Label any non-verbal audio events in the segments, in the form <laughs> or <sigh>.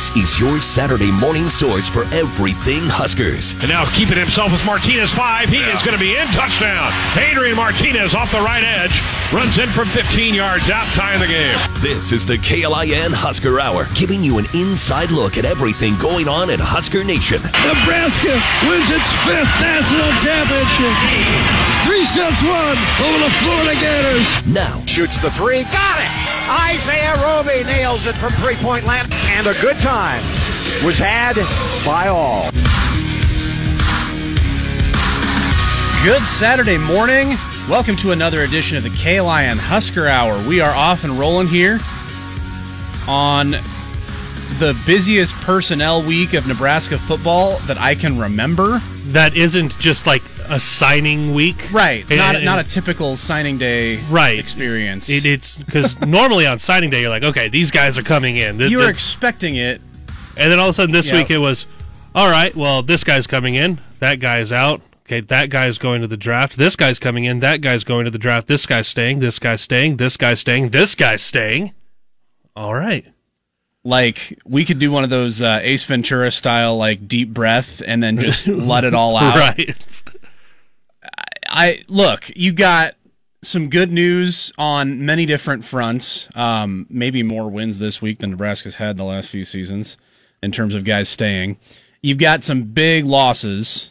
This is your Saturday morning source for everything Huskers. And now keeping himself with Martinez five. He is going to be in touchdown. Adrian Martinez off the right edge. Runs in from 15 yards out, tying the game. This is the KLIN Husker Hour, giving you an inside look at everything going on in Husker Nation. Nebraska wins its fifth national championship. Three sets one over the Florida Gators. Now, Shoots the three. Got it! Isaiah Roby nails it from three point land. And a good time was had by all. Good Saturday morning. Welcome to another edition of the KLIN Husker Hour. We are off and rolling here on the busiest personnel week of Nebraska football that I can remember. that isn't just like a signing week. Right. And- not and- not a typical signing day Right. experience. It, it's because <laughs> normally on signing day you're like, okay, these guys are coming in, you were expecting it. and then all of a sudden this Yeah. week it was, all right, well this guy's coming in, that guy's out. Okay, that guy's going to the draft. This guy's coming in. That guy's going to the draft. This guy's staying. This guy's staying. This guy's staying. This guy's staying. All right. Like we could do one of those uh, Ace Ventura style like deep breath and then just <laughs> let it all out. Right. I look, you got some good news on many different fronts. Um, maybe more wins this week than Nebraska's had in the last few seasons in terms of guys staying. You've got some big losses,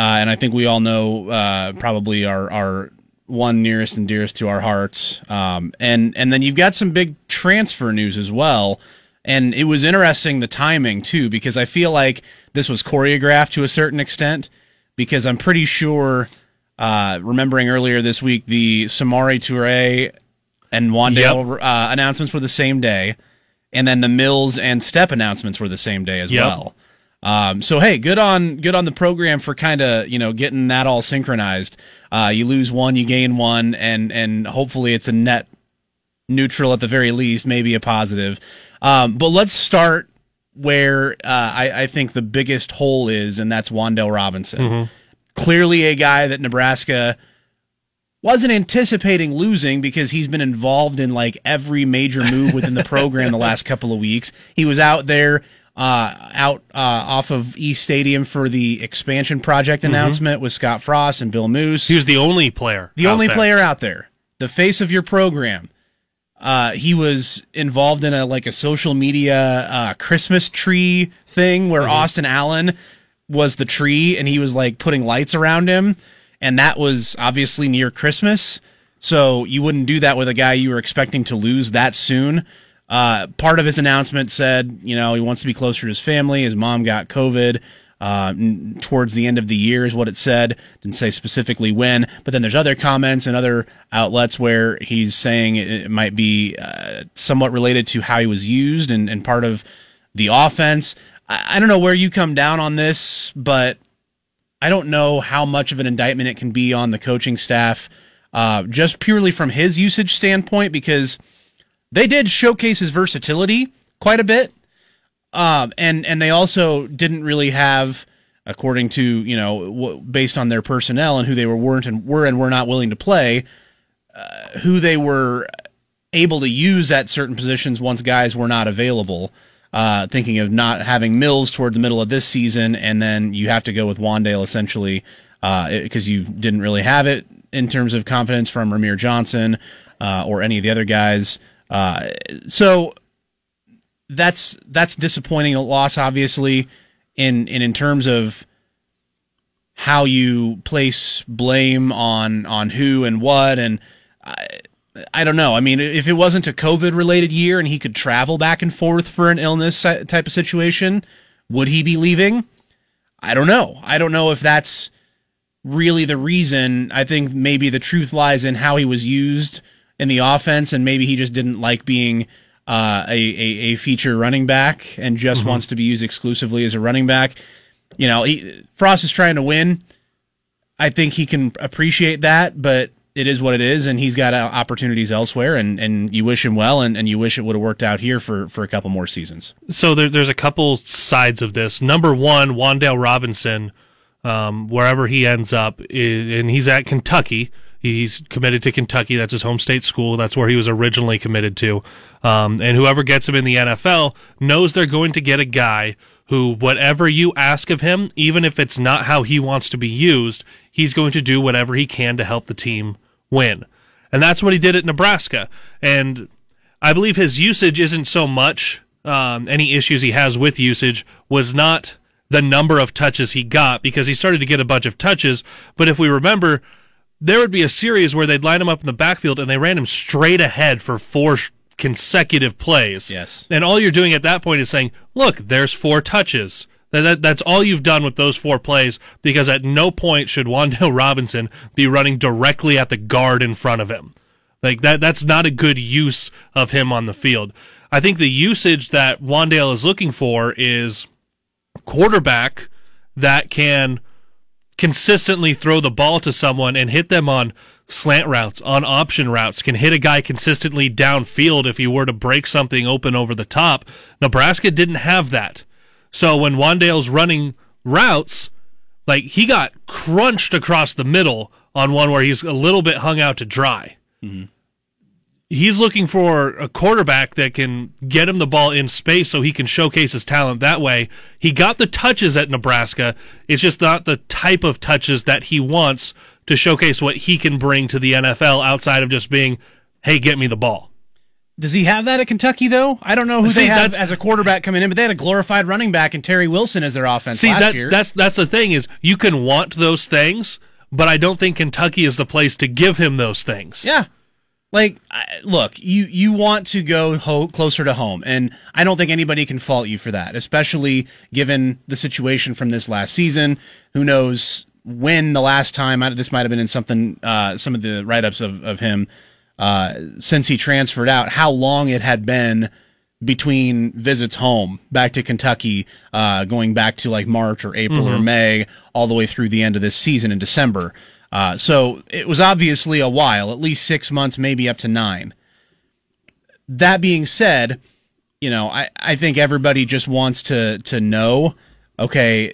and I think we all know uh, probably our our one nearest and dearest to our hearts. Um, and and then you've got some big transfer news as well. And it was interesting the timing too, because I feel like this was choreographed to a certain extent. Because I'm pretty sure, uh, remembering earlier this week, the Samori Toure and Wan'Dale uh, announcements were the same day, and then the Mills and Stepp announcements were the same day as Yep. well. Um, so hey, good on good on the program for kind of you know getting that all synchronized. Uh, you lose one, you gain one, and and hopefully it's a net neutral at the very least, maybe a positive. Um, but let's start where uh, I, I think the biggest hole is, and that's Wan'Dale Robinson. Clearly, a guy that Nebraska wasn't anticipating losing because he's been involved in like every major move within the program the last couple of weeks. He was out there uh, out uh, off of East Stadium for the expansion project announcement with Scott Frost and Bill Moos. He was the only player. the out only there. player out there, the face of your program. Uh, he was involved in a like a social media uh, Christmas tree thing where Austin Allen was the tree and he was like putting lights around him, and that was obviously near Christmas. So you wouldn't do that with a guy you were expecting to lose that soon. Uh, part of his announcement said, you know, he wants to be closer to his family. His mom got COVID uh, towards the end of the year, is what it said. Didn't say specifically when, but then there's other comments and other outlets where he's saying it, might be uh, somewhat related to how he was used and, and part of the offense. I, I don't know where you come down on this, but I don't know how much of an indictment it can be on the coaching staff, uh, just purely from his usage standpoint, because they did showcase his versatility quite a bit, um, and and they also didn't really have, according to you know, w- based on their personnel and who they were weren't and were and were not willing to play, uh, who they were able to use at certain positions once guys were not available. Uh, thinking of not having Mills toward the middle of this season, and then you have to go with Wan'Dale essentially because you didn't really have it in terms of confidence from Rahmir Johnson uh, or any of the other guys. Uh, so that's that's disappointing a loss, obviously, in in in terms of how you place blame on on who and what and. I, I don't know. I mean, if it wasn't a COVID related year and he could travel back and forth for an illness type of situation, would he be leaving? I don't know. I don't know if that's really the reason. I think maybe the truth lies in how he was used in the offense, and maybe he just didn't like being uh, a, a a feature running back and just wants to be used exclusively as a running back. You know, he, Frost is trying to win. I think he can appreciate that, but it is what it is, and he's got uh, opportunities elsewhere, and, and you wish him well, and, and you wish it would have worked out here for, for a couple more seasons. so there, there's a couple sides of this. Number one, Wan'Dale Robinson, um, wherever he ends up, i and he's at Kentucky, He's committed to Kentucky. That's his home state school. That's where he was originally committed to. Um, and whoever gets him in the NFL knows they're going to get a guy who, whatever you ask of him, even if it's not how he wants to be used, he's going to do whatever he can to help the team win. And that's what he did at Nebraska. And I believe his usage isn't so much um, any issues he has with usage was not the number of touches he got because he started to get a bunch of touches. But if we remember, there would be a series where they'd line him up in the backfield and they ran him straight ahead for four consecutive plays. Yes. And all you're doing at that point is saying, look, there's four touches. That, that, that's all you've done with those four plays because at no point should Wan'Dale <laughs> Robinson be running directly at the guard in front of him. Like that, that's not a good use of him on the field. I think the usage that Wan'Dale is looking for is quarterback that can consistently throw the ball to someone and hit them on slant routes, on option routes, can hit a guy consistently downfield if he were to break something open over the top. Nebraska didn't have that. So when Wan'Dale's running routes, like he got crunched across the middle on one where he's a little bit hung out to dry. Mm-hmm. He's looking for a quarterback that can get him the ball in space so he can showcase his talent that way. He got the touches at Nebraska. It's just not the type of touches that he wants to showcase what he can bring to the NFL outside of just being, hey, get me the ball. Does he have that at Kentucky though? I don't know who See, they have as a quarterback coming in, but they had a glorified running back and Terry Wilson as their offense See, last that, year. That's that's the thing is you can want those things, but I don't think Kentucky is the place to give him those things. Yeah. Like, look, you you want to go ho- closer to home, and I don't think anybody can fault you for that, especially given the situation from this last season. Who knows when the last time? This might have been in something, uh, some of the write ups of of him uh, since he transferred out, how long it had been between visits home back to Kentucky, uh, going back to like March or April mm-hmm. or May, all the way through the end of this season in December. Uh, so it was obviously a while, at least six months, maybe up to nine. That being said, you know, I, I think everybody just wants to to know, okay,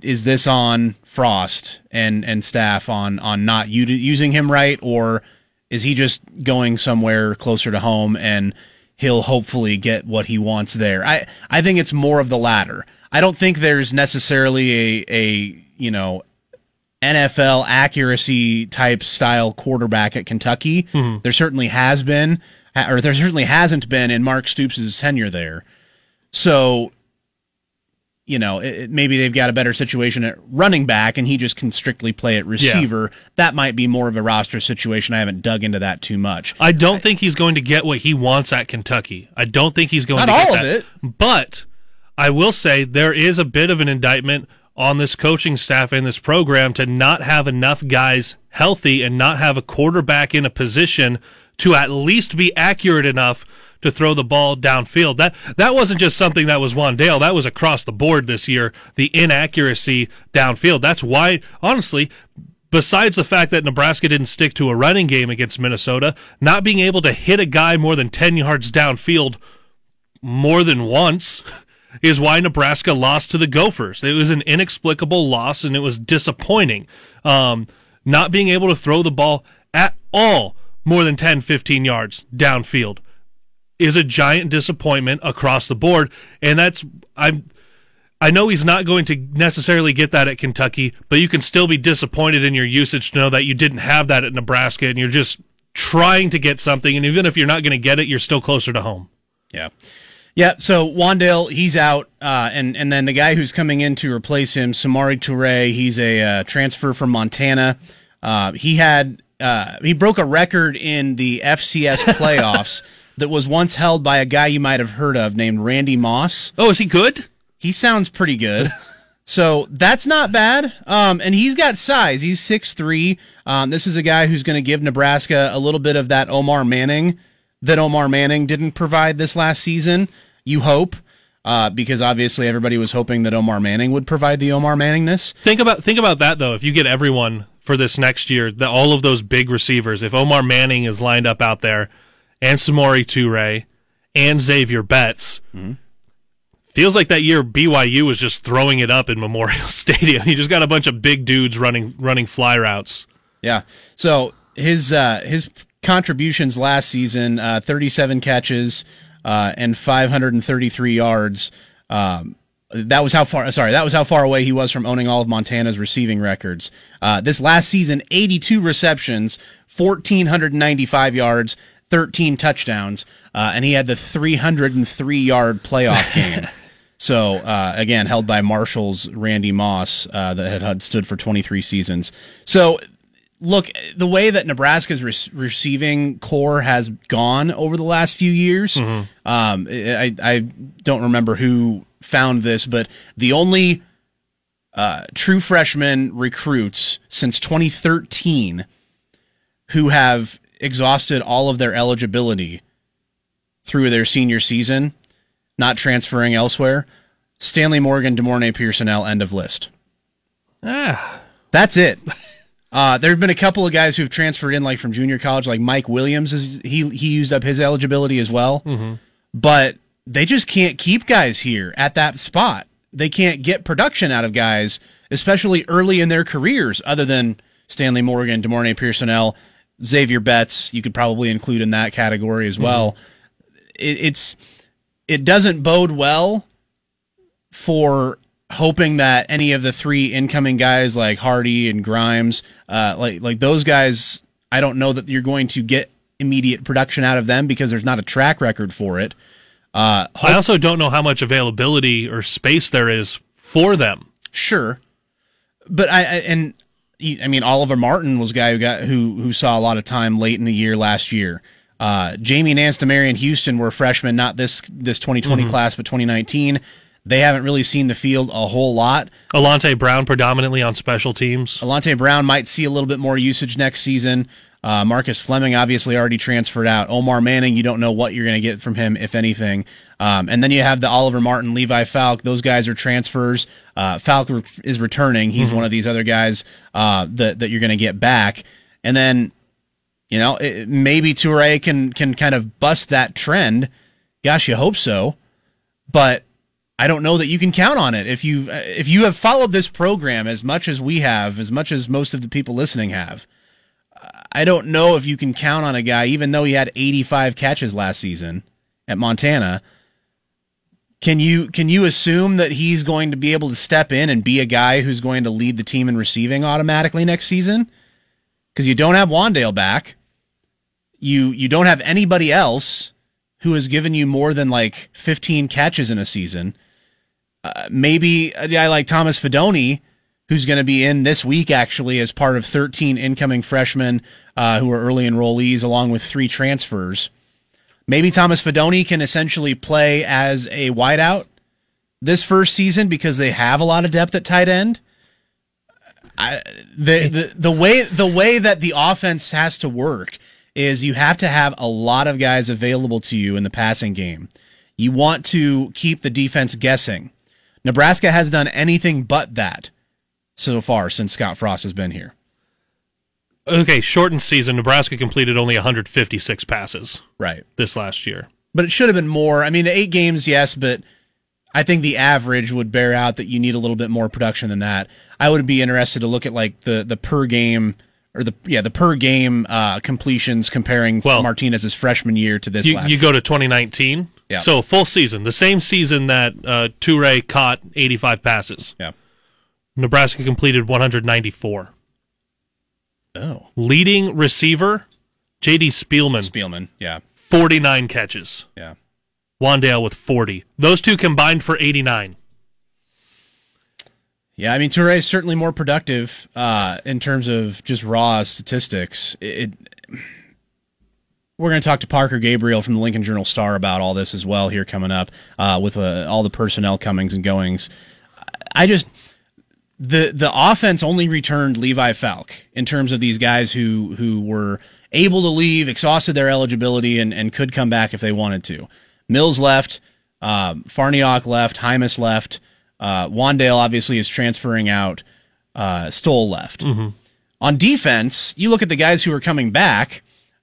is this on Frost and and staff on on not u- using him right, or is he just going somewhere closer to home and he'll hopefully get what he wants there? I, I think it's more of the latter. I don't think there's necessarily a, a, you know, NFL accuracy type style quarterback at Kentucky. Mm-hmm. There certainly has been, or there certainly hasn't been in Mark Stoops' tenure there. So you know, it, maybe they've got a better situation at running back and he just can strictly play at receiver. Yeah. That might be more of a roster situation. I haven't dug into that too much. I don't I, think he's going to get what he wants at Kentucky. I don't think he's going not to get all that. of it. But I will say there is a bit of an indictment on this coaching staff and this program to not have enough guys healthy and not have a quarterback in a position to at least be accurate enough to throw the ball downfield. That that wasn't just something that was Wan'Dale. That was across the board this year. The inaccuracy downfield. That's why, honestly, besides the fact that Nebraska didn't stick to a running game against Minnesota, not being able to hit a guy more than 10 yards downfield more than once <laughs> is why Nebraska lost to the Gophers. It was an inexplicable loss and it was disappointing. Um, not being able to throw the ball at all more than 10, 15 yards downfield is a giant disappointment across the board, and that's I'm. I know he's not going to necessarily get that at Kentucky, but you can still be disappointed in your usage to know that you didn't have that at Nebraska, and you're just trying to get something, and even if you're not going to get it, you're still closer to home. Yeah. Yeah, so Wan'Dale, he's out, uh, and and then the guy who's coming in to replace him, Samori Toure, he's a uh, transfer from Montana. Uh, he had uh, he broke a record in the FCS <laughs> playoffs that was once held by a guy you might have heard of named Randy Moss. Oh, is he good? He sounds pretty good. so that's not bad. Um, and he's got size. He's six three. Um, this is a guy who's going to give Nebraska a little bit of that Omar Manning that Omar Manning didn't provide this last season. You hope. Uh, because obviously everybody was hoping that Omar Manning would provide the Omar Manningness. Think about think about that though. If you get everyone for this next year, the, all of those big receivers, if Omar Manning is lined up out there, and Samori Toure and Zavier Betts. Mm-hmm. Feels like that year BYU was just throwing it up in Memorial <laughs> Stadium. You just got a bunch of big dudes running running fly routes. Yeah. So his uh, his contributions last season: uh, 37 catches uh, and 533 yards. Um, that was how far. Sorry, that was how far away he was from owning all of Montana's receiving records. Uh, this last season, 82 receptions, 1,495 yards, 13 touchdowns, uh, and he had the 303 yard playoff <laughs> game. So uh, again, held by Marshall's Randy Moss, uh, that had, had stood for 23 seasons. So look, the way that Nebraska's re- receiving core has gone over the last few years, um, I, I don't remember who found this, but the only uh, true freshman recruits since 2013 who have exhausted all of their eligibility through their senior season, not transferring elsewhere. Stanley Morgan, De'Mornay Pierson-El, end of list. Ah, That's it. <laughs> Uh, there have been a couple of guys who've transferred in, like from junior college, like Mike Williams. Is, he he used up his eligibility as well, but they just can't keep guys here at that spot. They can't get production out of guys, especially early in their careers, other than Stanley Morgan, De'Mornay Pierson-El, Zavier Betts. You could probably include in that category as well. It, it's it doesn't bode well for hoping that any of the three incoming guys like Hardy and Grimes, uh, like like those guys, I don't know that you're going to get immediate production out of them because there's not a track record for it. Uh, I also don't know how much availability or space there is for them. Sure, but I, I and I mean Oliver Martin was a guy who got who who saw a lot of time late in the year last year. Uh, Jamie Nance, Marion Houston were freshmen, not this this 2020 class, but 2019. They haven't really seen the field a whole lot. Alante Brown predominantly on special teams. Alante Brown might see a little bit more usage next season. Uh, Marcus Fleming obviously already transferred out. Omar Manning, you don't know what you're going to get from him, if anything. Um, and then you have the Oliver Martin, Levi Falk. Those guys are transfers. Uh, Falk re- is returning. He's one of these other guys uh, that that you're going to get back. And then, you know, it, maybe Toure can can kind of bust that trend. Gosh, you hope so. But I don't know that you can count on it. If you uh, if you have followed this program as much as we have, as much as most of the people listening have, I don't know if you can count on a guy, even though he had 85 catches last season at Montana. Can you can you assume that he's going to be able to step in and be a guy who's going to lead the team in receiving automatically next season? Because you don't have Wan'Dale back. You you don't have anybody else who has given you more than like 15 catches in a season. Uh, maybe a guy like Thomas Fidone, who's going to be in this week actually as part of 13 incoming freshmen uh, who are early enrollees, along with three transfers. Maybe Thomas Fidone can essentially play as a wideout this first season because they have a lot of depth at tight end. I, the, the the way the way that the offense has to work is you have to have a lot of guys available to you in the passing game. You want to keep the defense guessing. Nebraska has done anything but that so far since Scott Frost has been here. Okay, shortened season. Nebraska completed only 156 passes Right. this last year. But it should have been more. I mean, the eight games, yes, but I think the average would bear out that you need a little bit more production than that. I would be interested to look at like the the per game or the yeah the per game uh, completions comparing Well, Martinez's freshman year to this You, you go to 2019. Yeah. So full season, the same season that uh, Toure caught 85 passes. yeah. Nebraska completed 194. Oh, Leading receiver, J.D. Spielman, Spielman. Yeah, 49 catches. yeah. Wan'Dale with 40. Those two combined for 89. Yeah, I mean Toure is certainly more productive uh, in terms of just raw statistics. It, it- we're going to talk to Parker Gabriel from the Lincoln Journal Star about all this as well here coming up uh, with uh, all the personnel comings and goings. I just the the offense only returned Levi Falk in terms of these guys who who were able to leave, exhausted their eligibility, and, and could come back if they wanted to. Mills left, um, Farniok left, Jaimes left, uh, Wan'Dale obviously is transferring out, uh, Stoll left. On defense, you look at the guys who are coming back.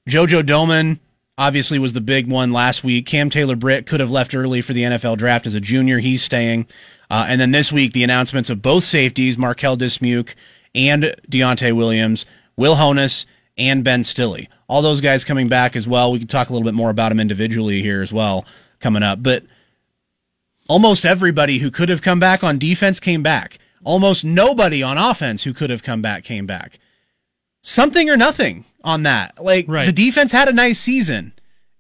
JoJo Domann obviously was the big one last week. Cam Taylor Britt could have left early for the NFL draft as a junior. He's staying. Uh, and then this week, the announcements of both safeties, Marquel Dismuke and Deontai Williams, Will Honas, and Ben Stille. All those guys coming back as well. We can talk a little bit more about them individually here as well coming up. But almost everybody who could have come back on defense came back. Almost nobody on offense who could have come back came back. Something or nothing on that. Like Right. the defense had a nice season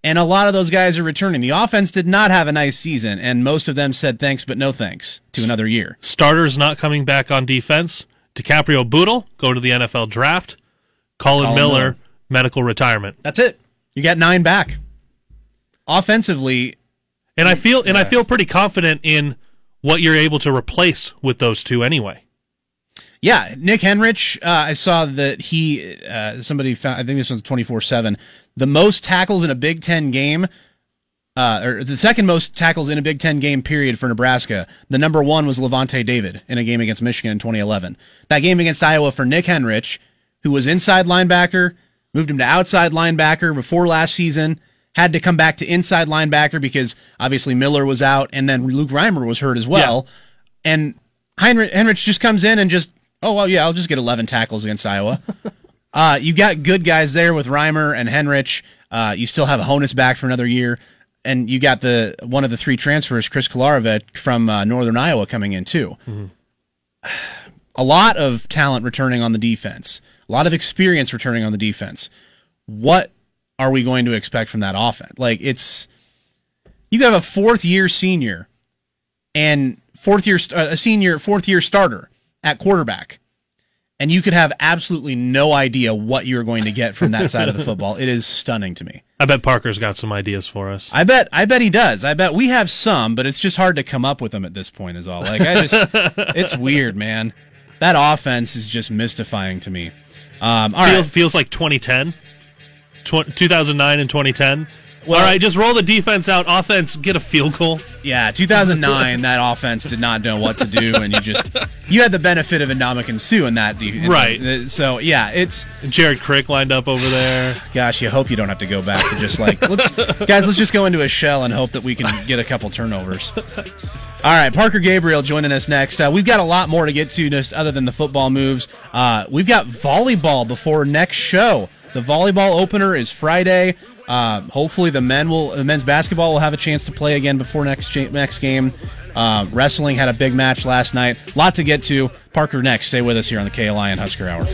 and a lot of those guys are returning. The offense did not have a nice season and most of them said thanks but no thanks to another year. Starters not coming back on defense. DiCaprio Bootle go to the NFL draft. Collin, Collin Miller, Miller. medical retirement. That's it. You got nine back. Offensively, And I feel and I feel pretty confident in what you're able to replace with those two anyway. Yeah, Nick Henrich. Uh, I saw that he uh, somebody found. I think this was twenty four seven. The most tackles in a Big Ten game, uh, or the second most tackles in a Big Ten game period for Nebraska. The number one was Lavonte David in a game against Michigan in twenty eleven. That game against Iowa for Nick Henrich, who was inside linebacker, moved him to outside linebacker before last season. Had to come back to inside linebacker because obviously Miller was out, and then Luke Reimer was hurt as well. And Heinrich, Henrich just comes in and just, oh, well, yeah, I'll just get 11 tackles against Iowa. <laughs> uh, you got good guys there with Reimer and Henrich. Uh, you still have a Honas back for another year. And you got the one of the three transfers, Chris Kolarevic from uh, Northern Iowa, coming in too. A lot of talent returning on the defense, a lot of experience returning on the defense. What are we going to expect from that offense? Like it's you have a fourth year senior and fourth year uh, a senior fourth year starter at quarterback. And you could have absolutely no idea what you're going to get from that side of the <laughs> football. It is stunning to me. I bet Parker's got some ideas for us. i bet i bet he does. I bet we have some but it's just hard to come up with them at this point is all. Like i just <laughs> it's weird man. That offense is just mystifying to me. Um all right. feels, feels like 2010, Tw- 2009 and 2010. All right, just roll the defense out, offense, get a field goal. Yeah, 2009, that offense did not know what to do, and you just you had the benefit of Ndamukong Suh in that, de- in Right. so yeah, it's Jared Crick lined up over there. gosh, you hope you don't have to go back to just like let's guys, let's just go into a shell and hope that we can get a couple turnovers. All right, Parker Gabriel joining us next. Uh, we've got a lot more to get to, just other than the football moves. Uh, we've got volleyball before next show. The volleyball opener is Friday. Uh, hopefully, the men will, the men's basketball will have a chance to play again before next next game. Uh, wrestling had a big match last night. Lot to get to. Parker next. Stay with us here on the KLIN Husker Hour.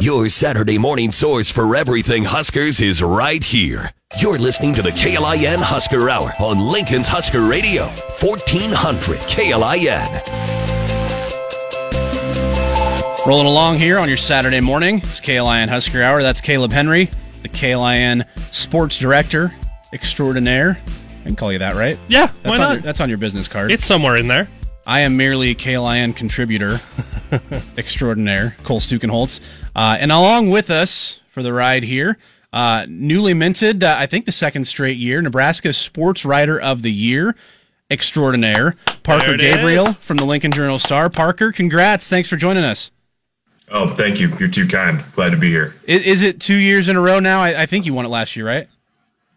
Your Saturday morning source for everything Huskers is right here. You're listening to the KLIN Husker Hour on Lincoln's Husker Radio, 1400 KLIN. Rolling along here on your Saturday morning. It's KLIN Husker Hour. That's Caleb Henry, the KLIN Sports Director Extraordinaire. I can call you that, right? Yeah, That's why on not? your, that's on your business card. It's somewhere in there. I am merely a KLIN contributor <laughs> extraordinaire, Cole Stukenholtz. Uh, and along with us for the ride here, uh, newly minted, uh, I think the second straight year, Nebraska Sports Writer of the Year extraordinaire, Parker it is. Gabriel from the Lincoln Journal Star. Parker, congrats. Thanks for joining us. Oh, thank you. You're too kind. Glad to be here. Is, is it two years in a row now? I, I think you won it last year, right?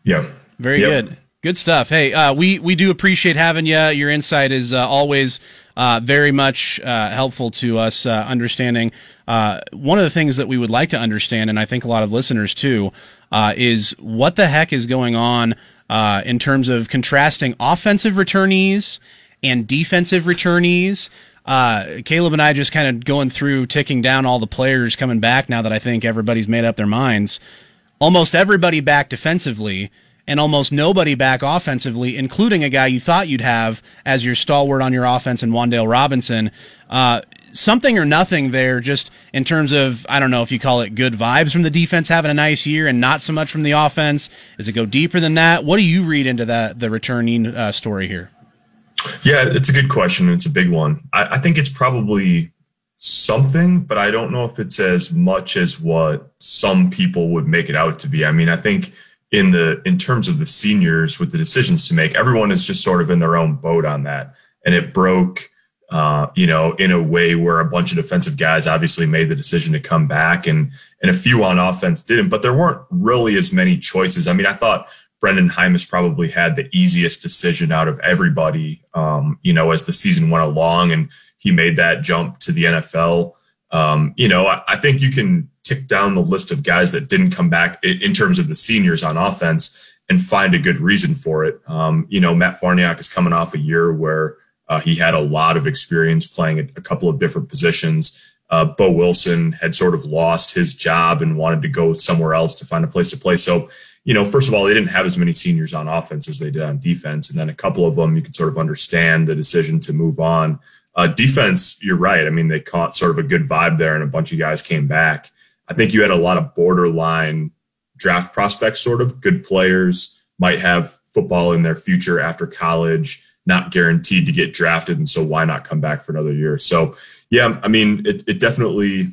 Yeah. Very Yep. good. Good stuff. Hey, uh, we we do appreciate having you. Your insight is uh, always uh, very much uh, helpful to us uh, understanding. Uh, one of the things that we would like to understand, and I think a lot of listeners too, uh, is what the heck is going on uh, in terms of contrasting offensive returnees and defensive returnees. Uh, Caleb and I just kind of going through ticking down all the players coming back now that I think everybody's made up their minds almost everybody back defensively and almost nobody back offensively, including a guy you thought you'd have as your stalwart on your offense in Wan'Dale Robinson. Uh, something or nothing there, just in terms of, I don't know if you call it good vibes from the defense having a nice year and not so much from the offense. Does it go deeper than that? What do you read into that, the returning uh, story here? Yeah, it's a good question. It's a big one. I, I think it's probably something, but I don't know if it's as much as what some people would make it out to be. I mean, I think in the in terms of the seniors with the decisions to make, everyone is just sort of in their own boat on that, and it broke. Uh, you know, in a way where a bunch of defensive guys obviously made the decision to come back, and and a few on offense didn't. But there weren't really as many choices. I mean, I thought Brenden Heim Jaimes probably had the easiest decision out of everybody, um, you know, as the season went along and he made that jump to the NFL. Um, you know, I, I, think you can tick down the list of guys that didn't come back in, in terms of the seniors on offense and find a good reason for it. Um, you know, Matt Farniok is coming off a year where uh, he had a lot of experience playing a, a couple of different positions. Uh, Boe Wilson had sort of lost his job and wanted to go somewhere else to find a place to play. So, you know, first of all, they didn't have as many seniors on offense as they did on defense. And then a couple of them, you can sort of understand the decision to move on. Uh, defense, you're right. I mean, they caught sort of a good vibe there, and a bunch of guys came back. I think you had a lot of borderline draft prospects, sort of good players, might have football in their future after college, not guaranteed to get drafted, and so why not come back for another year? So, yeah, I mean, it, it definitely,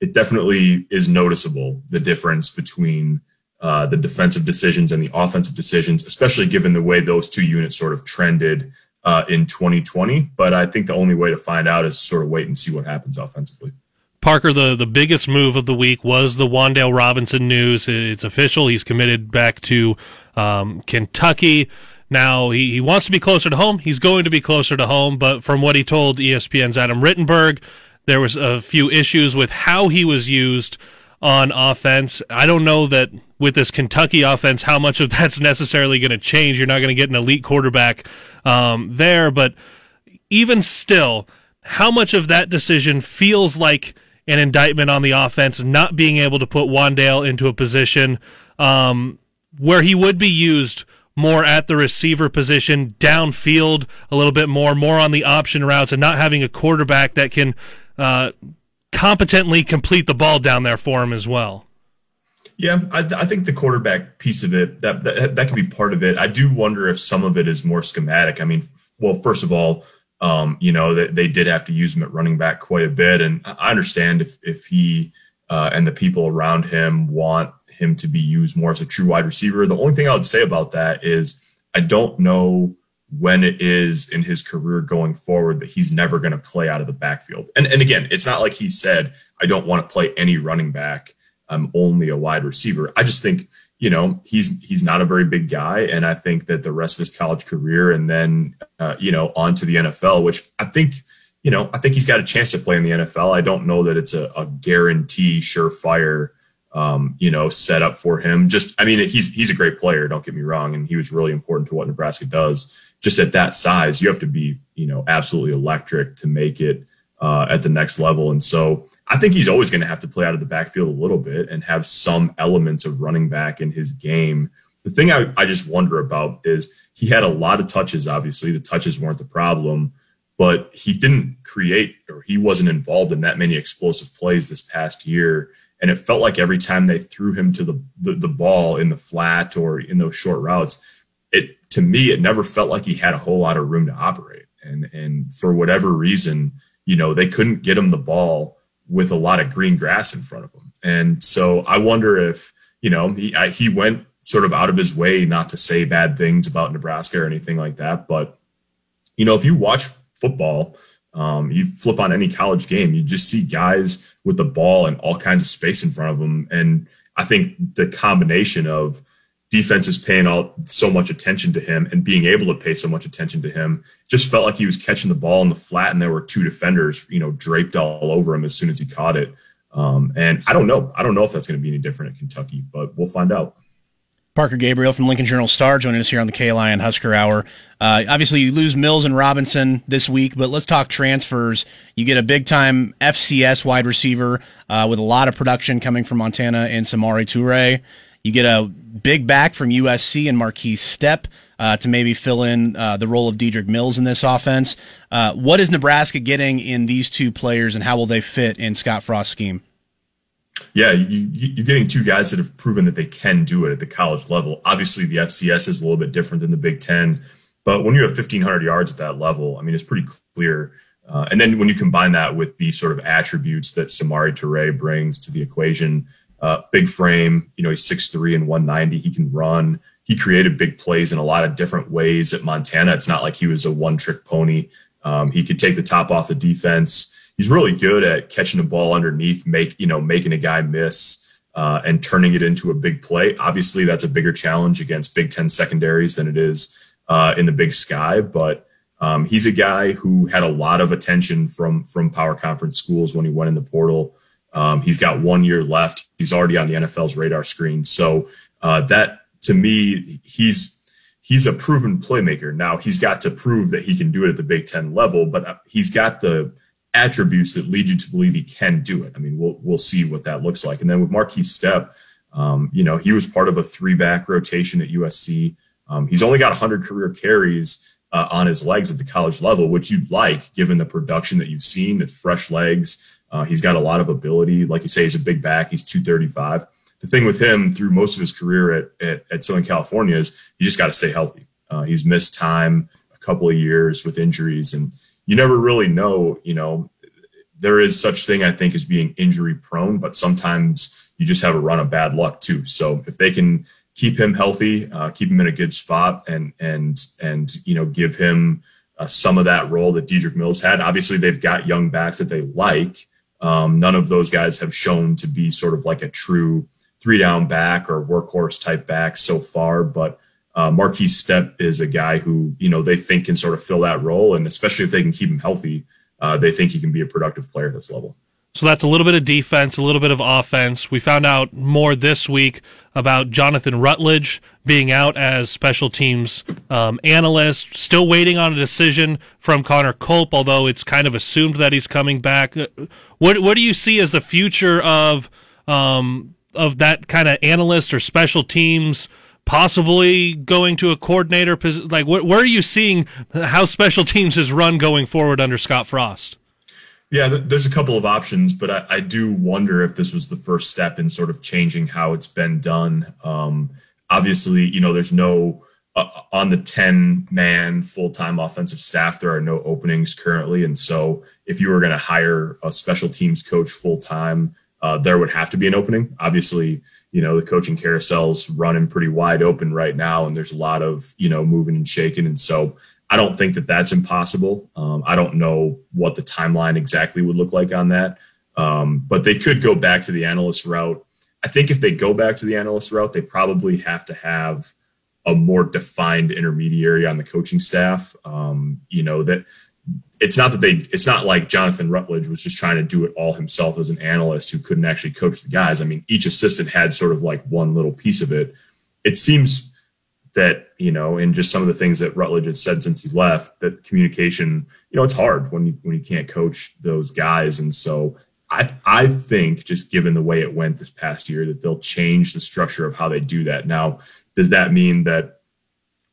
it definitely is noticeable the difference between uh, the defensive decisions and the offensive decisions, especially given the way those two units sort of trended uh, in 2020. But I think the only way to find out is sort of wait and see what happens offensively. Parker, the, the biggest move of the week was the Wan'Dale Robinson news. It's official. He's committed back to um, Kentucky. Now, he, he wants to be closer to home. He's going to be closer to home. But from what he told ESPN's Adam Rittenberg, there was a few issues with how he was used on offense. I don't know that with this Kentucky offense, how much of that's <laughs> necessarily going to change. You're not going to get an elite quarterback um, there, but even still, how much of that decision feels like an indictment on the offense not being able to put Wan'Dale into a position um, where he would be used more at the receiver position, downfield a little bit more, more on the option routes, and not having a quarterback that can uh, competently complete the ball down there for him as well. Yeah, I, I, think the quarterback piece of it that, that that can be part of it. I do wonder if some of it is more schematic. I mean, well, first of all, um, you know that they, they did have to use him at running back quite a bit, and I understand if if he uh, and the people around him want him to be used more as a true wide receiver. The only thing I would say about that is I don't know when it is in his career going forward that he's never going to play out of the backfield. And and again, it's not like he said I don't want to play any running back. I'm only a wide receiver. I just think, you know, he's he's not a very big guy, and I think that the rest of his college career and then, uh, you know, on to the NFL, which I think, you know, I think he's got a chance to play in the NFL. I don't know that it's a, a guarantee, surefire, um, you know, set up for him. Just, I mean, he's he's a great player. Don't get me wrong, and he was really important to what Nebraska does. Just at that size, you have to be, you know, absolutely electric to make it uh, at the next level, and so I think he's always going to have to play out of the backfield a little bit and have some elements of running back in his game. The thing I, I just wonder about is he had a lot of touches, obviously. The touches weren't the problem, but he didn't create or he wasn't involved in that many explosive plays this past year. And it felt like every time they threw him to the, the, the ball in the flat or in those short routes, to me, it never felt like he had a whole lot of room to operate. And and for whatever reason, you know, they couldn't get him the ball with a lot of green grass in front of him. And so I wonder if, you know, he, I, he went sort of out of his way not to say bad things about Nebraska or anything like that. But, you know, if you watch football, um, you flip on any college game, you just see guys with the ball and all kinds of space in front of them. And I think the combination of defenses paying all so much attention to him and being able to pay so much attention to him just felt like he was catching the ball in the flat and there were two defenders you know draped all over him as soon as he caught it um, and i don't know i don't know if that's going to be any different at kentucky but we'll find out Parker Gabriel from Lincoln Journal Star joining us here on the KLIN Husker Hour. Uh, obviously, you lose Mills and Robinson this week, but let's talk transfers. You get a big time FCS wide receiver uh, with a lot of production coming from Montana and Samori Toure. You get a big back from USC and Markese Stepp uh, to maybe fill in uh, the role of Dedrick Mills in this offense. Uh, what is Nebraska getting in these two players, and how will they fit in Scott Frost's scheme? Yeah, you, are getting two guys that have proven that they can do it at the college level. Obviously, the FCS is a little bit different than the Big Ten, but when you have 1,500 yards at that level, I mean, it's pretty clear. Uh, and then when you combine that with the sort of attributes that Samori Toure brings to the equation, uh, big frame. You know, he's 6'3 and 190. He can run. He created big plays in a lot of different ways at Montana. It's not like he was a one trick pony. Um, he could take the top off the defense. He's really good at catching the ball underneath, make you know, making a guy miss uh, and turning it into a big play. Obviously, that's a bigger challenge against Big Ten secondaries than it is uh, in the Big Sky. But Um, he's a guy who had a lot of attention from from power conference schools when he went in the portal. Um, he's got one year left. He's already on the NFL's radar screen. So uh, that to me, he's he's a proven playmaker. Now he's got to prove that he can do it at the Big Ten level, but uh, he's got the attributes that lead you to believe he can do it. I mean, we'll we'll see what that looks like. And then with Markese Stepp, um, you know, he was part of a three back rotation at USC. Um, he's only got 100 career carries uh, on his legs at the college level, which you'd like given the production that you've seen. It's fresh legs. Uh, he's got a lot of ability. Like you say, he's a big back. He's 235. The thing with him through most of his career at, at, at Southern California is he just got to stay healthy. Uh, he's missed time a couple of years with injuries, and you never really know. You know, there is such thing I think as being injury prone, but sometimes you just have a run of bad luck too. So if they can keep him healthy, uh, keep him in a good spot, and and and you know give him uh, some of that role that Dedrick Mills had. Obviously, they've got young backs that they like. Um, none of those guys have shown to be sort of like a true three down back or workhorse type back so far, but. Uh, Markese Stepp is a guy who you know they think can sort of fill that role, and especially if they can keep him healthy, uh, they think he can be a productive player at this level. So that's a little bit of defense, a little bit of offense. We found out more this week about Jonathan Rutledge being out as special teams um, analyst. Still waiting on a decision from Connor Culp, although it's kind of assumed that he's coming back. Uh, what what do you see as the future of um, of that kind of analyst or special teams? Possibly going to a coordinator, position. like where, where are you seeing how special teams is run going forward under Scott Frost? Yeah, there's a couple of options, but I, I, do wonder if this was the first step in sort of changing how it's been done. Um, obviously, you know, there's no uh, on the 10 man full time offensive staff, there are no openings currently. And so if you were going to hire a special teams coach full time, uh, there would have to be an opening. Obviously, you know, the coaching carousel's running pretty wide open right now, and there's a lot of, you know, moving and shaking. And so I don't think that that's impossible. Um, I don't know what the timeline exactly would look like on that, um, but they could go back to the analyst route. I think if they go back to the analyst route, they probably have to have a more defined intermediary on the coaching staff. Um, you know that it's not that they it's not like Jonathan Rutledge was just trying to do it all himself as an analyst who couldn't actually coach the guys. I mean, each assistant had sort of like one little piece of it. It seems that you know, and just some of the things that Rutledge has said since he left, that communication, you know, it's hard when you when you can't coach those guys, and so I I think just given the way it went this past year, that they'll change the structure of how they do that. Now, does that mean that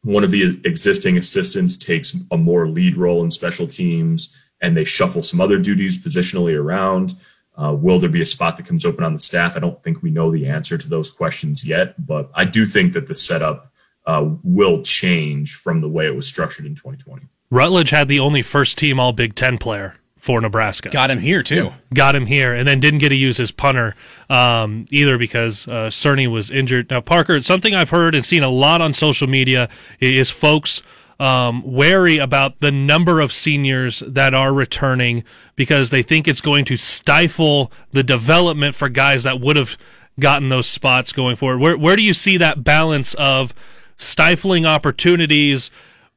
one of the existing assistants takes a more lead role in special teams and they shuffle some other duties positionally around? Uh, will there be a spot that comes open on the staff? I don't think we know the answer to those questions yet, but I do think that the setup uh, will change from the way it was structured in 2020. Rutledge had the only first team All Big Ten player for Nebraska. Got him here too. Yeah. Got him here, and then didn't get to use his punter um, either because uh, Cerni was injured. Now, Parker, something I've heard and seen a lot on social media is folks um, wary about the number of seniors that are returning because they think it's going to stifle the development for guys that would have gotten those spots going forward. Where where do you see that balance of stifling opportunities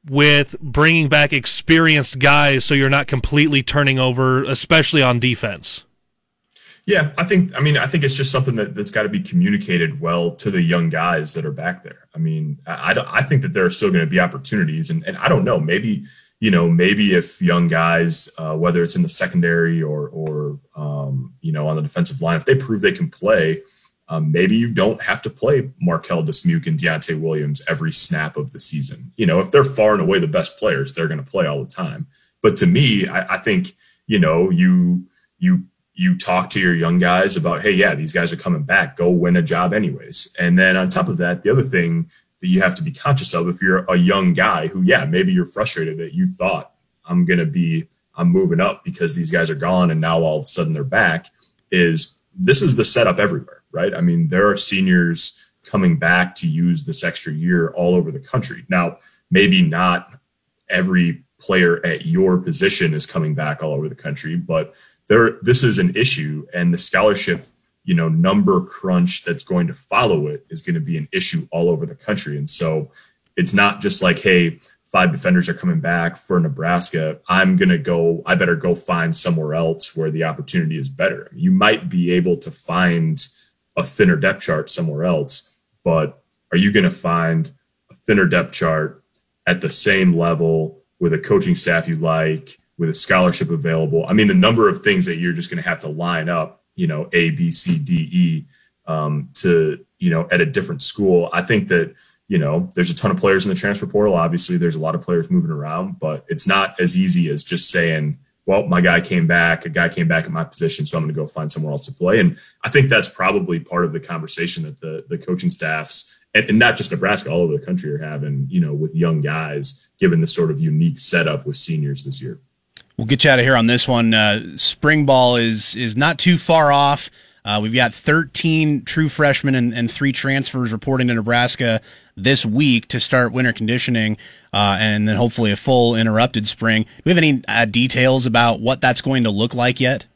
with bringing back experienced guys so you're not completely turning over, especially on defense? Yeah, I think. I mean, I think it's just something that, that's got to be communicated well to the young guys that are back there. I mean, I, I, think that there are still going to be opportunities, and, and I don't know, maybe you know, maybe if young guys, uh, whether it's in the secondary or or um, you know on the defensive line, if they prove they can play, um, maybe you don't have to play Marquel Dismuke and Deontai Williams every snap of the season. You know, if they're far and away the best players, they're going to play all the time. But to me, I, I think you know you you you talk to your young guys about, hey, yeah, these guys are coming back. Go win a job anyways. And then on top of that, the other thing that you have to be conscious of if you're a young guy who, yeah, maybe you're frustrated that you thought I'm going to be, I'm moving up because these guys are gone and now all of a sudden they're back, is this is the setup everywhere right? I mean, there are seniors coming back to use this extra year all over the country. Now, maybe not every player at your position is coming back all over the country, but there this is an issue and the scholarship, you know, number crunch that's going to follow it is going to be an issue all over the country. And so it's not just like, hey, five defenders are coming back for Nebraska, I'm going to go, I better go find somewhere else where the opportunity is better. You might be able to find a thinner depth chart somewhere else, but are you going to find a thinner depth chart at the same level with a coaching staff you like, with a scholarship available? I mean, the number of things that you're just going to have to line up, you know, A, B, C, D, E, um, to, you know, at a different school. I think that, you know, there's a ton of players in the transfer portal. Obviously, there's a lot of players moving around, but it's not as easy as just saying, well, my guy came back, a guy came back in my position, so I'm going to go find somewhere else to play. And I think that's probably part of the conversation that the the coaching staffs and, and not just Nebraska, all over the country are having, you know, with young guys, given the sort of unique setup with seniors this year. We'll get you out of here on this one. Uh, spring ball is is not too far off. Uh, we've got 13 true freshmen and, and, three transfers reporting to Nebraska this week to start winter conditioning, uh, and then hopefully a full interrupted spring. Do we have any uh, details about what that's going to look like yet?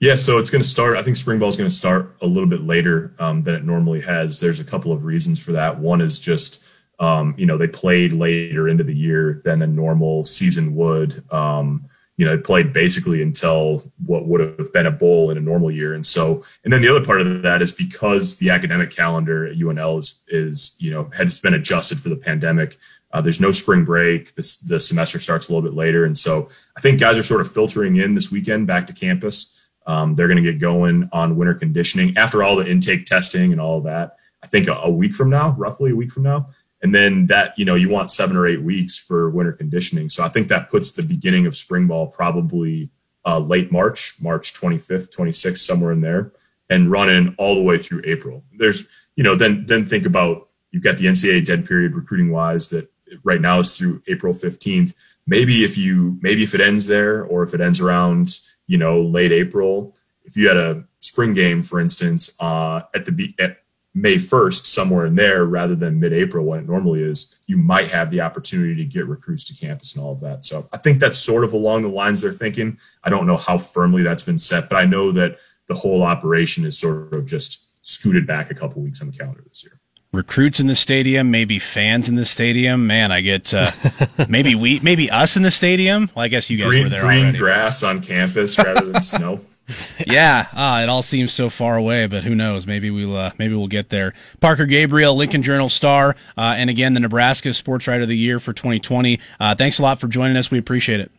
Yeah, so it's going to start. I think spring ball is going to start a little bit later um, than it normally has. There's a couple of reasons for that. One is just um, you know they played later into the year than a normal season would. Um, you know, played basically until what would have been a bowl in a normal year. And so, and then the other part of that is because the academic calendar at UNL is, is you know, has been adjusted for the pandemic. Uh, there's no spring break. This, the semester starts a little bit later. And so I think guys are sort of filtering in this weekend back to campus. Um, they're going to get going on winter conditioning after all the intake testing and all of that. I think a, a week from now, roughly a week from now, and then that you know you want seven or eight weeks for winter conditioning. So i think that puts the beginning of spring ball probably uh, late march march 25th 26th somewhere in there and running all the way through april. There's you know then then think about you've got the ncaa dead period recruiting wise that right now is through april 15th maybe if you maybe if it ends there or if it ends around you know late april if you had a spring game for instance uh, at the at May 1st, somewhere in there, rather than mid April when it normally is, you might have the opportunity to get recruits to campus and all of that. So I think that's sort of along the lines they're thinking. I don't know how firmly that's been set, but I know that the whole operation is sort of just scooted back a couple weeks on the calendar this year. Recruits in the stadium, maybe fans in the stadium. Man, I get uh, <laughs> maybe we, maybe us in the stadium. Well, I guess you guys green, were there green already. grass on campus rather than <laughs> snow <laughs> yeah, uh, it all seems so far away, but who knows? Maybe we'll uh, maybe we'll get there. Parker Gabriel, Lincoln Journal star, uh, and again the Nebraska Sports Writer of the Year for 2020. Uh, thanks a lot for joining us. We appreciate it.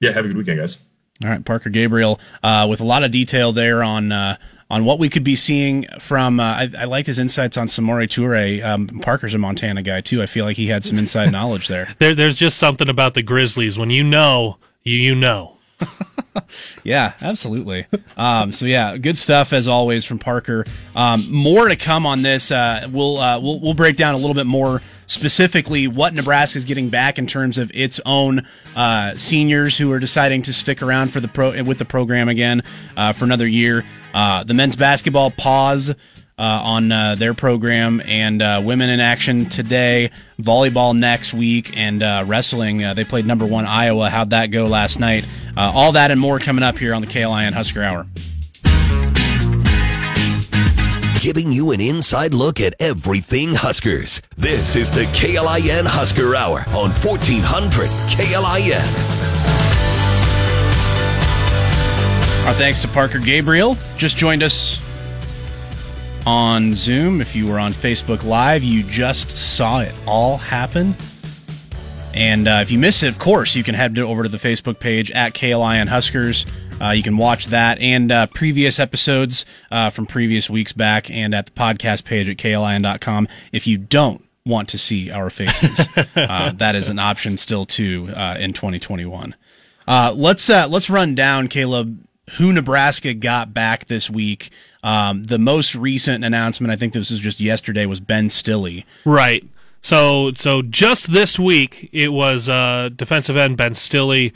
Yeah, have a good weekend, guys. All right, Parker Gabriel, uh, with a lot of detail there on uh, on what we could be seeing from. I, I liked his insights on Samori Toure. Um, Parker's a Montana guy too. I feel like he had some inside <laughs> knowledge there. there. There's just something about the Grizzlies when you know, you you know. <laughs> <laughs> yeah, absolutely. Um, so yeah, good stuff as always from Parker. Um, more to come on this. Uh, we'll, uh, we'll we'll break down a little bit more specifically what Nebraska is getting back in terms of its own uh, seniors who are deciding to stick around for the pro with the program again uh, for another year. Uh, the men's basketball pause uh, on uh, their program, and uh, women in action today, volleyball next week, and uh, wrestling. Uh, they played number one Iowa. How'd that go last night? Uh, all that and more coming up here on the KLIN Husker Hour. Giving you an inside look at everything Huskers. This is the KLIN Husker Hour on 1400 KLIN. Our thanks to Parker Gabriel. Just joined us on Zoom. If you were on Facebook Live, you just saw it all happen. And uh, if you missed it, of course, you can head over to the Facebook page at KLIN Huskers. Uh, you can watch that and uh, previous episodes uh, from previous weeks back and at the podcast page at klin.com. If you don't want to see our faces, <laughs> uh, that is an option still too uh, in 2021. let's let's run down Caleb who Nebraska got back this week. Um, the most recent announcement, I think this was just yesterday, was Ben Stille. Right. So, so just this week, it was uh, defensive end Ben Stille.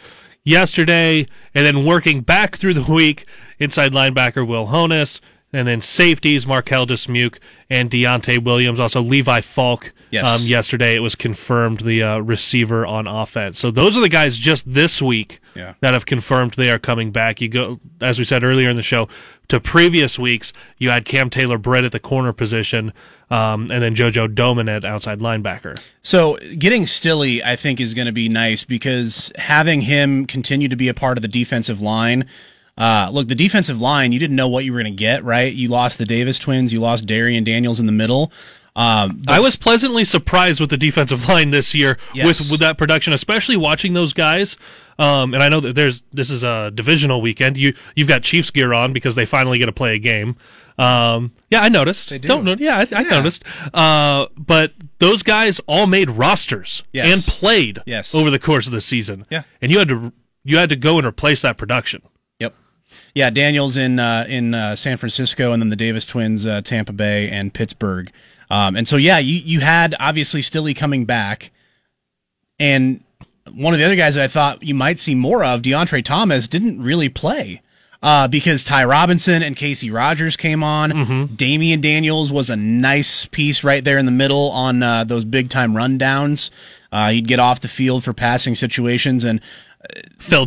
Yesterday, and then working back through the week, inside linebacker Will Honas, And then safeties, Marquel Dismuke and Deontai Williams. Also, Levi Falck. Yes. Um, yesterday, it was confirmed the uh, receiver on offense. So those are the guys just this week Yeah. that have confirmed they are coming back. You go, as we said earlier in the show, to previous weeks. You had Cam Taylor Britt at the corner position, um, and then JoJo Domann at outside linebacker. So getting Stille, I think, is going to be nice because having him continue to be a part of the defensive line. Uh, look, the defensive line, you didn't know what you were going to get, right? You lost the Davis twins, you lost Darian Daniels in the middle. Um, I was pleasantly surprised with the defensive line this year Yes. with with that production, especially watching those guys. Um, and I know that there's this is a divisional weekend. You you've got Chiefs gear on because they finally get to play a game. Um, yeah, I noticed. They do. Don't know. Yeah, I, I noticed. Uh, but those guys all made rosters Yes. and played Yes. over the course of the season. Yeah. and you had to you had to go and replace that production. Yep. Yeah, Daniels in uh, in uh, San Francisco, and then the Davis twins, uh, Tampa Bay and Pittsburgh. Um, and so yeah, you you had obviously Stille coming back, and one of the other guys that I thought you might see more of, Deontre Thomas, didn't really play. Uh, because Ty Robinson and Casey Rogers came on. Damion Daniels was a nice piece right there in the middle on uh, those big time rundowns. Uh, he'd get off the field for passing situations, and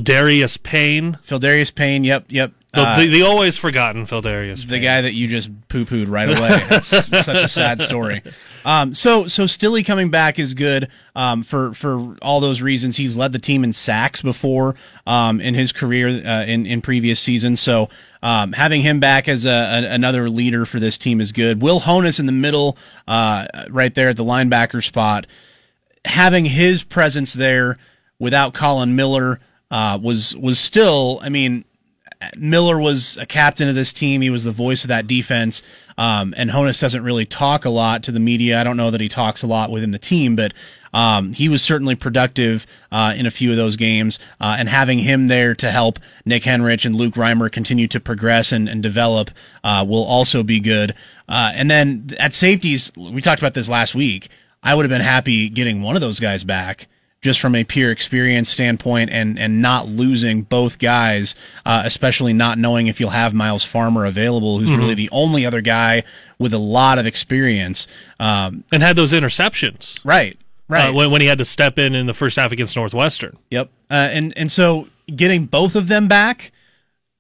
Darius Payne, Phildarius Payne. Yep, yep. The, uh, the, the always forgotten Phil Darius. the guy that you just poo pooed right <laughs> away. It's such a sad story. Um, so so Stille coming back is good um, for for all those reasons. He's led the team in sacks before um, in his career uh, in in previous seasons. So um, having him back as a, a, another leader for this team is good. Will Honas in the middle, uh, right there at the linebacker spot having his presence there without Collin Miller uh, was was still. I mean, Miller was a captain of this team. He was the voice of that defense. Um, and Honas doesn't really talk a lot to the media. I don't know that he talks a lot within the team, but um, he was certainly productive uh, in a few of those games. Uh, and having him there to help Nick Henrich and Luke Reimer continue to progress and, and develop uh, will also be good. Uh, and then at safeties, we talked about this last week. I would have been happy getting one of those guys back just from a pure experience standpoint and, and not losing both guys, uh, especially not knowing if you'll have Myles Farmer available, who's really the only other guy with a lot of experience. Um, and had those interceptions. right, right. Uh, when, when he had to step in in the first half against Northwestern. Yep. Uh, and and so getting both of them back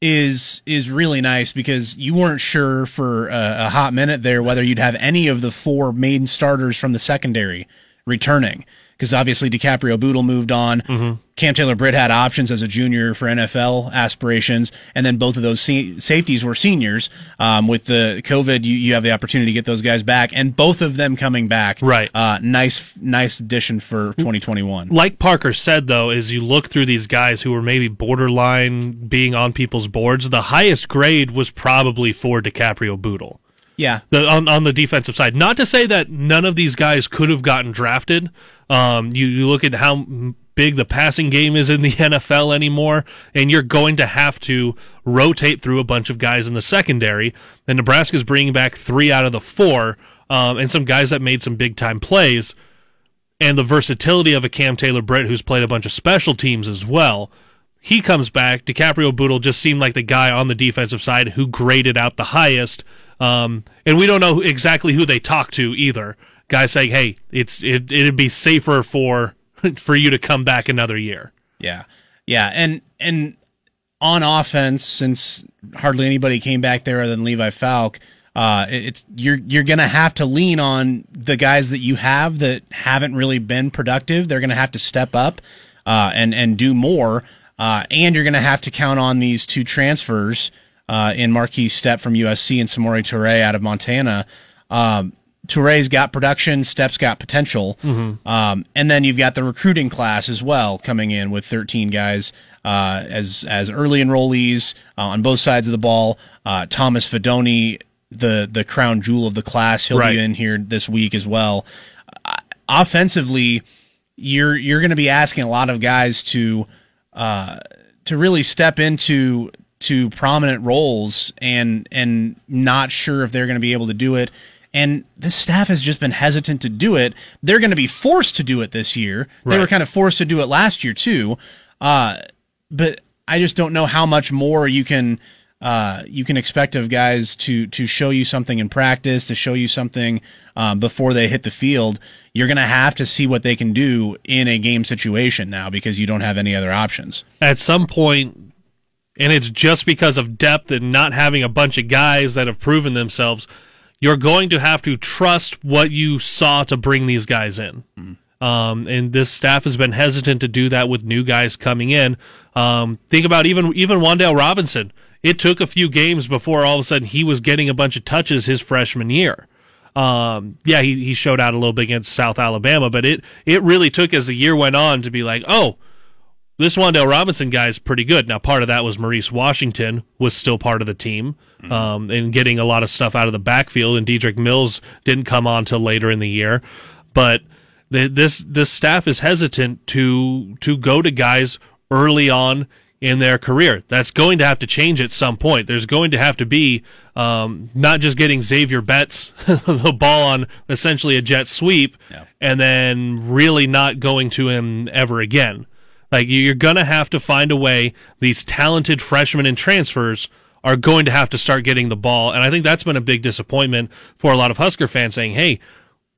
is is really nice because you weren't sure for a, a hot minute there whether you'd have any of the four main starters from the secondary returning because obviously DiCaprio Bootle moved on. Cam Taylor Britt had options as a junior for NFL aspirations, and then both of those se- safeties were seniors. Um, with the COVID, you, you have the opportunity to get those guys back, and both of them coming back. Right. Uh, nice, nice addition for 2021. Like Parker said, though, as you look through these guys who were maybe borderline being on people's boards, the highest grade was probably for DiCaprio Bootle. Yeah. the, on on the defensive side. Not to say that none of these guys could have gotten drafted. Um, you, you look at how big the passing game is in the <laughs> NFL anymore, and you're going to have to rotate through a bunch of guys in the secondary. And Nebraska's bringing back three out of the four, um, and some guys that made some big time plays. And the versatility of a Cam Taylor Britt, who's played a bunch of special teams as well. He comes back. DiCaprio Bootle just seemed like the guy on the defensive side who graded out the highest. Um, and we don't know exactly who they talk to either. Guys saying, "Hey, it's it, it'd be safer for <laughs> for you to come back another year." Yeah, yeah, and and on offense, since hardly anybody came back there other than Levi Falck, uh, it's you're you're gonna have to lean on the guys that you have that haven't really been productive. They're gonna have to step up uh, and and do more, uh, and you're gonna have to count on these two transfers uh, in Marquis Stepp from USC and Samori Toure out of Montana. Um, Toure's got production, Stepp's got potential, um, and then you've got the recruiting class as well coming in with 13 guys uh, as as early enrollees uh, on both sides of the ball. Uh, Thomas Fidone, the the crown jewel of the class, he'll Right. be in here this week as well. Uh, offensively, you're you're going to be asking a lot of guys to uh, to really step into to prominent roles and and not sure if they're going to be able to do it. And this staff has just been hesitant to do it. They're going to be forced to do it this year. They were kind of forced to do it last year too. Uh, but I just don't know how much more you can uh, you can expect of guys to to show you something in practice, to show you something um, before they hit the field. You're going to have to see what they can do in a game situation now because you don't have any other options. At some point, and it's just because of depth and not having a bunch of guys that have proven themselves, you're going to have to trust what you saw to bring these guys in. Um, and this staff has been hesitant to do that with new guys coming in. Um, think about even even Wan'Dale Robinson. It took a few games before all of a sudden he was getting a bunch of touches his freshman year. Um, yeah, he, he showed out a little bit against South Alabama, but it it really took as the year went on to be like, oh, this Wan'Dale Robinson guy is pretty good. Now, part of that was Maurice Washington was still part of the team um, and getting a lot of stuff out of the backfield, and Dedrick Mills didn't come on till later in the year. But the, this this staff is hesitant to to go to guys early on in their career. That's going to have to change at some point. There's going to have to be um, not just getting Zavier Betts <laughs> the ball on essentially a jet sweep Yeah. and then really not going to him ever again. Like you're going to have to find a way. These talented freshmen and transfers are going to have to start getting the ball, and I think that's been a big disappointment for a lot of Husker fans, saying, "Hey,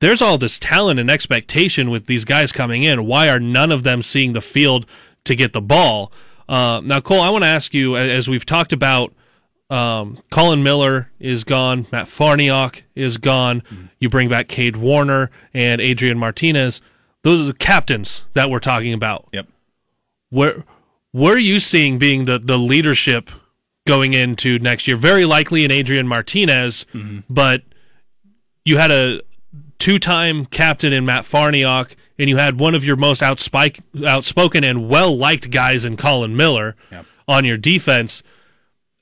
there's all this talent and expectation with these guys coming in. Why are none of them seeing the field to get the ball?" Uh, now, Cole, I want to ask you, as we've talked about, um, Collin Miller is gone, Matt Farniok is gone. You bring back Cade Warner and Adrian Martinez. Those are the captains that we're talking about. Yep. Where where are you seeing being the, the leadership going into next year? Very likely in Adrian Martinez, but you had a two time captain in Matt Farniok, and you had one of your most outspike, outspoken and well liked guys in Collin Miller Yep. on your defense.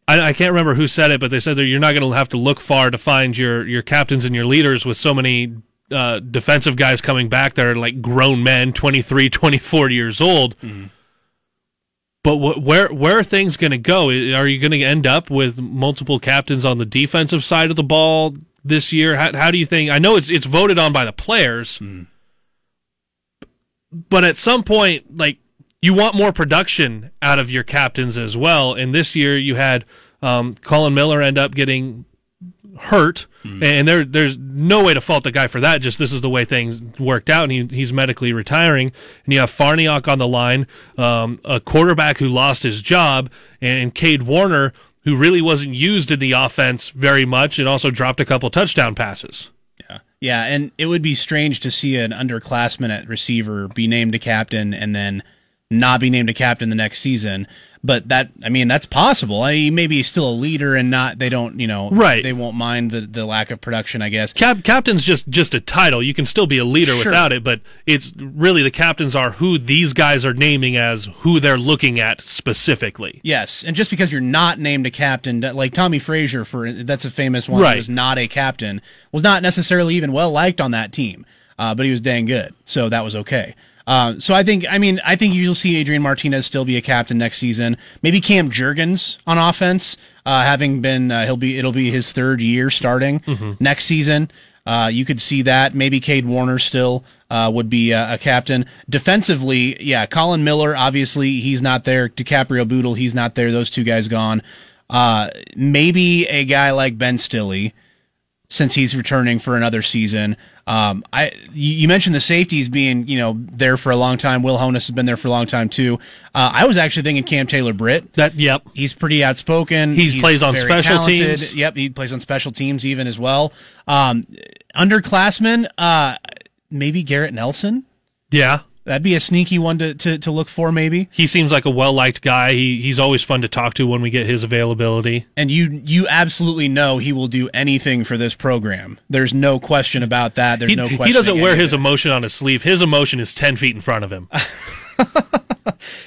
I, I can't remember who said it, but they said that you're not going to have to look far to find your, your captains and your leaders with so many uh, defensive guys coming back that are like grown men, 23, 24 years old. But wh- where where are things going to go? Are you going to end up with multiple captains on the defensive side of the ball this year? How, how do you think? I know it's it's voted on by the players, but at some point, like you want more production out of your captains as well. And this year, you had um, Collin Miller end up getting hurt, and there there's no way to fault the guy for that. Just this is the way things worked out, and he, he's medically retiring. And you have Farniok on the line, um, a quarterback who lost his job, and Cade Warner, who really wasn't used in the offense very much, and also dropped a couple touchdown passes. Yeah. Yeah, and it would be strange to see an underclassman at receiver be named a captain and then not be named a captain the next season. But that, I mean, that's possible. I mean, maybe he's still a leader and not, they don't, you know, Right. They won't mind the, the lack of production, I guess. Cap- captain's just just a title. You can still be a leader Sure. without it, but it's really the captains are who these guys are naming as who they're looking at specifically. Yes, and just because you're not named a captain, like Tommie Frazier, for that's a famous one, Right. was not a captain, was not necessarily even well liked on that team, uh, but he was dang good, so that was okay. Uh, so I think, I mean, I think you'll see Adrian Martinez still be a captain next season. Maybe Cam Jurgens on offense, uh, having been, uh, he'll be, it'll be his third year starting next season. Uh, you could see that. Maybe Cade Warner still uh, would be uh, a captain. Defensively, yeah, Collin Miller, obviously, he's not there. DiCaprio Bootle, he's not there. Those two guys gone. Uh, maybe a guy like Ben Stille, since he's returning for another season. Um, I you you mentioned the safeties being you know there for a long time. Will Honas has been there for a long time too. Uh, I was actually thinking Cam Taylor Britt. That yep. He's pretty outspoken. He's plays on special talented. teams. Yep, he plays on special teams even as well. Um, underclassmen, uh, maybe Garrett Nelson. Yeah. That'd be a sneaky one to, to, to look for, maybe. He seems like a well liked guy. He he's always fun to talk to when we get his availability. And you you absolutely know he will do anything for this program. There's no question about that. There's He, no question. he doesn't wear his emotion on his sleeve. His emotion is ten feet in front of him. <laughs> <laughs>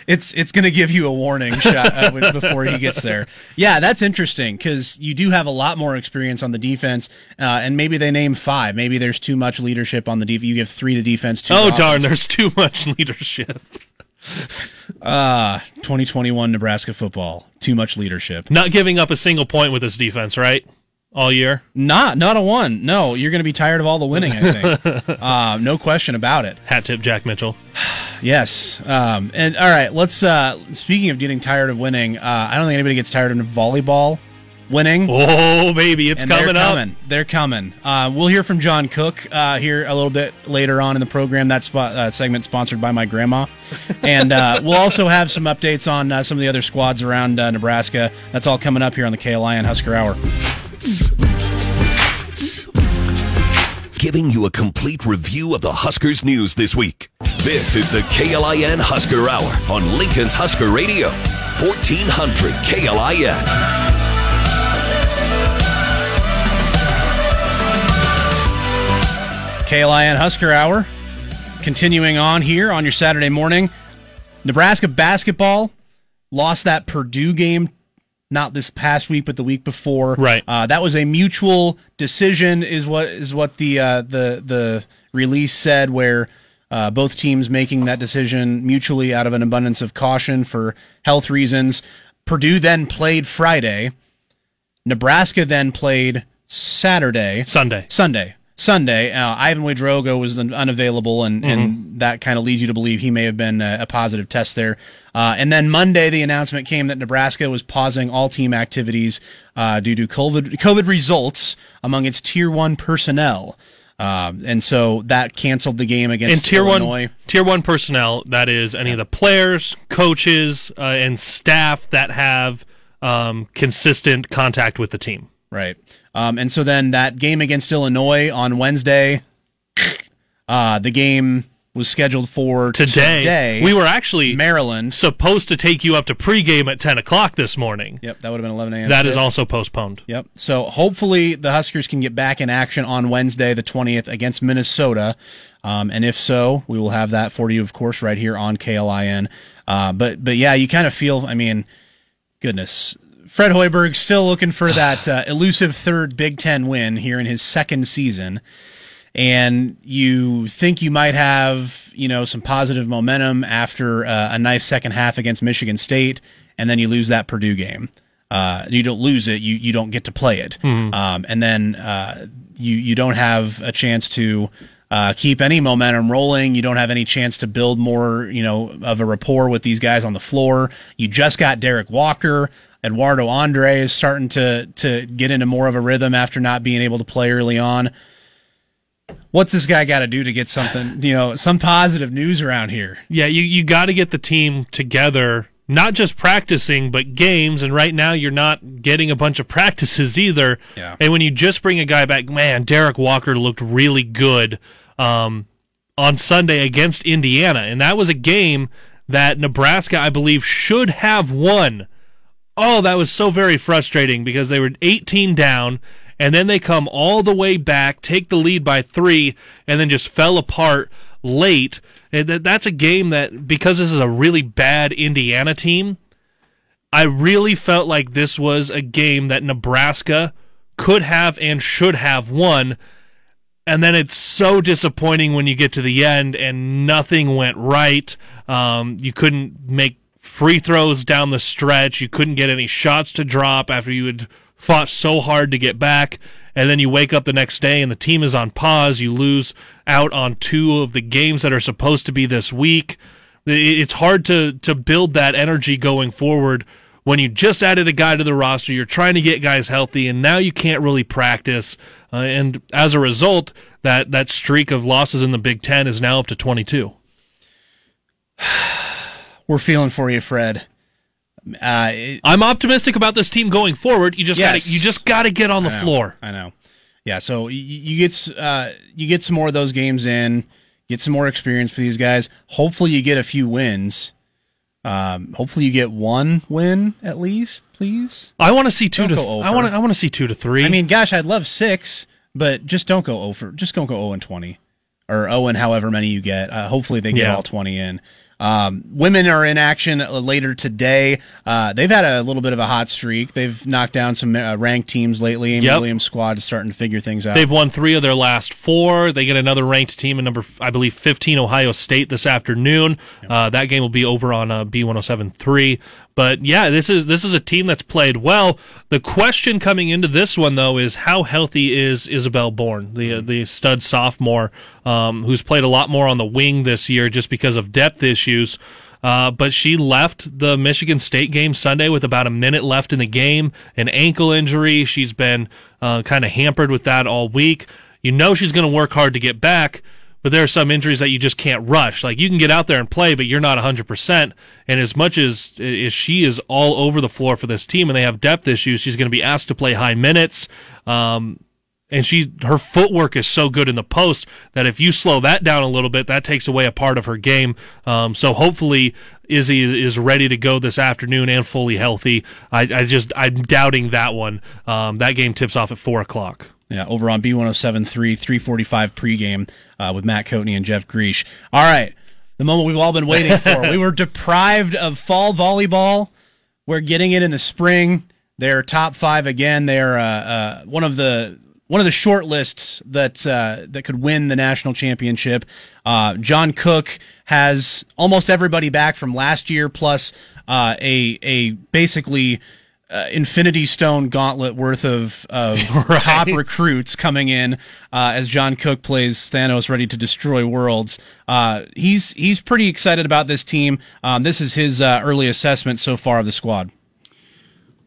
It's it's going to give you a warning shot uh, before he gets there. Yeah, that's interesting because you do have a lot more experience on the defense, uh, and maybe they name five. Maybe there's too much leadership on the defense. You give three to defense. Two oh to darn! There's too much leadership. <laughs> Uh, 2021 Nebraska football. Too much leadership. Not giving up a single point with this defense, right? All year. Not not a one. No, you're going to be tired of all the winning. I think. <laughs> uh, no question about it. Hat tip, Jack Mitchell. <sighs> Yes. Um, and all right, let's. Uh, speaking of getting tired of winning, uh, I don't think anybody gets tired of volleyball winning. Oh, baby, it's and coming they're up. coming. They're coming. Uh, we'll hear from John Cook uh, here a little bit later on in the program. That spot, uh, segment sponsored by my grandma, <laughs> and uh, we'll also have some updates on uh, some of the other squads around uh, Nebraska. That's all coming up here on the KLIN Husker Hour. Giving you a complete review of the Huskers news this week. This is the KLIN Husker Hour on Lincoln's Husker Radio, 1400 KLIN. KLIN Husker Hour. Continuing on here on your Saturday morning. Nebraska basketball lost that Purdue game not this past week but the week before. Right. Uh, that was a mutual decision is what is what the uh, the the release said where uh, both teams making that decision mutually out of an abundance of caution for health reasons. Purdue then played Friday. Nebraska then played Saturday. Sunday. Sunday. Sunday, uh, Yvan Ouedraogo was unavailable, and, and that kind of leads you to believe he may have been a, a positive test there. Uh, and then Monday, the announcement came that Nebraska was pausing all team activities uh, due to COVID, COVID results among its Tier One personnel, um, and so that canceled the game against And tier Illinois. one, tier one personnel. That is any of the players, coaches, uh, and staff that have um, consistent contact with the team. Right. Um, and so then that game against Illinois on Wednesday, uh, the game was scheduled for Today, today we were actually Maryland. supposed to take you up to pregame at ten o'clock this morning. Yep, that would have been 11 a.m. That is also postponed. Yep. So hopefully the Huskers can get back in action on Wednesday, the 20th, against Minnesota. Um, and if so, we will have that for you, of course, right here on KLIN. Uh, but but yeah, you kind of feel. I mean, goodness, Fred Hoiberg still looking for that uh, elusive third Big Ten win here in his second season. And you think you might have, you know, some positive momentum after uh, a nice second half against Michigan State, and then you lose that Purdue game. Uh, you don't lose it; you you don't get to play it, um, and then uh, you you don't have a chance to uh, keep any momentum rolling. You don't have any chance to build more, you know, of a rapport with these guys on the floor. You just got Derek Walker. Eduardo Andre is starting to to get into more of a rhythm after not being able to play early on. What's this guy got to do to get something, you know, some positive news around here? Yeah, you you got to get the team together, not just practicing, but games. And right now, you're not getting a bunch of practices either. Yeah. And when you just bring a guy back, man, Derek Walker looked really good um, on Sunday against Indiana, and that was a game that Nebraska, I believe, should have won. Oh, that was so very frustrating because they were 18 down, and then they come all the way back, take the lead by three, and then just fell apart late. That's a game that, because this is a really bad Indiana team, I really felt like this was a game that Nebraska could have and should have won. And then it's so disappointing when you get to the end and nothing went right. Um, you couldn't make free throws down the stretch. You couldn't get any shots to drop after you had fought so hard to get back. And then you wake up the next day and the team is on pause. You lose out on two of the games that are supposed to be this week. It's hard to, to build that energy going forward when you just added a guy to the roster. You're trying to get guys healthy, and now you can't really practice. Uh, and as a result, that, that streak of losses in the Big Ten is now up to 22. <sighs> <sighs> <sighs> We're feeling for you, Fred. Uh, it- I'm optimistic about this team going forward. You just Yes. gotta you just gotta get on the I know, floor. I know. Yeah, so you, you get uh, you get some more of those games in, get some more experience for these guys. Hopefully, you get a few wins. Um, hopefully, you get one win at least, please. I want to see 2 Don't to th- I want I want to see 2 to 3. I mean, gosh, I'd love six, but just don't go over. Just don't go zero and twenty, or zero and however many you get. Uh, hopefully, they get Yeah. all twenty in. Um, women are in action uh, later today. Uh, they've had a little bit of a hot streak. They've knocked down some uh, ranked teams lately. Amy Yep. Williams' squad is starting to figure things out. They've won three of their last four. They get another ranked team in number, I believe, 15, Ohio State this afternoon. Uh, that game will be over on uh, B1073. But yeah, this is this is a team that's played well. The question coming into this one though is how healthy is Isabelle Bourne, the uh, the stud sophomore, um, who's played a lot more on the wing this year just because of depth issues. Uh, but she left the Michigan State game Sunday with about a minute left in the game, an ankle injury. She's been uh, kind of hampered with that all week. You know she's going to work hard to get back but there are some injuries that you just can't rush. Like you can get out there and play, but you're not 100%. And as much as, as she is all over the floor for this team and they have depth issues, she's going to be asked to play high minutes. Um, and she, her footwork is so good in the post that if you slow that down a little bit, that takes away a part of her game. Um, so hopefully Izzy is ready to go this afternoon and fully healthy. I, I just, I'm doubting that one. Um, that game tips off at four o'clock. Yeah, over on B1073, 345 pregame uh, with Matt Coatney and Jeff Gresh. All right, the moment we've all been waiting for. <laughs> we were deprived of fall volleyball. We're getting it in the spring. They're top five again. They're uh, uh, one of the one of the short lists that uh, that could win the national championship. Uh, John Cook has almost everybody back from last year, plus uh, a a basically uh, Infinity Stone gauntlet worth of, of <laughs> right. top recruits coming in uh, as John Cook plays Thanos, ready to destroy worlds. Uh, he's he's pretty excited about this team. Um, this is his uh, early assessment so far of the squad.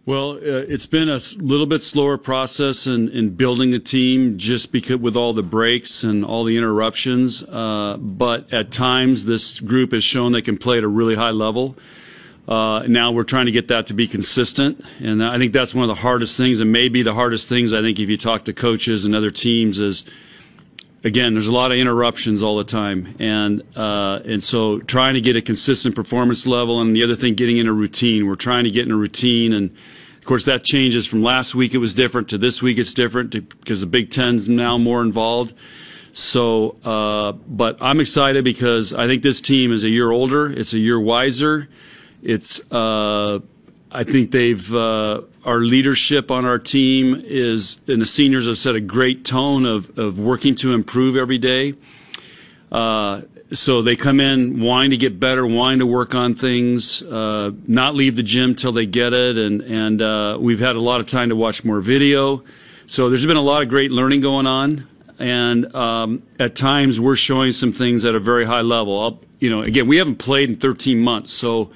Well, uh, it's been a little bit slower process in, in building the team just because with all the breaks and all the interruptions. Uh, but at times, this group has shown they can play at a really high level. Uh, now we're trying to get that to be consistent, and I think that's one of the hardest things, and maybe the hardest things. I think if you talk to coaches and other teams, is again, there's a lot of interruptions all the time, and uh, and so trying to get a consistent performance level, and the other thing, getting in a routine. We're trying to get in a routine, and of course that changes from last week. It was different to this week. It's different because the Big Ten's now more involved. So, uh, but I'm excited because I think this team is a year older. It's a year wiser. It's uh, I think they've uh, our leadership on our team is and the seniors have set a great tone of of working to improve every day. Uh, so they come in wanting to get better, wanting to work on things, uh, not leave the gym till they get it, and and uh, we've had a lot of time to watch more video. So there's been a lot of great learning going on, and um, at times we're showing some things at a very high level. I'll, you know, again, we haven't played in 13 months, so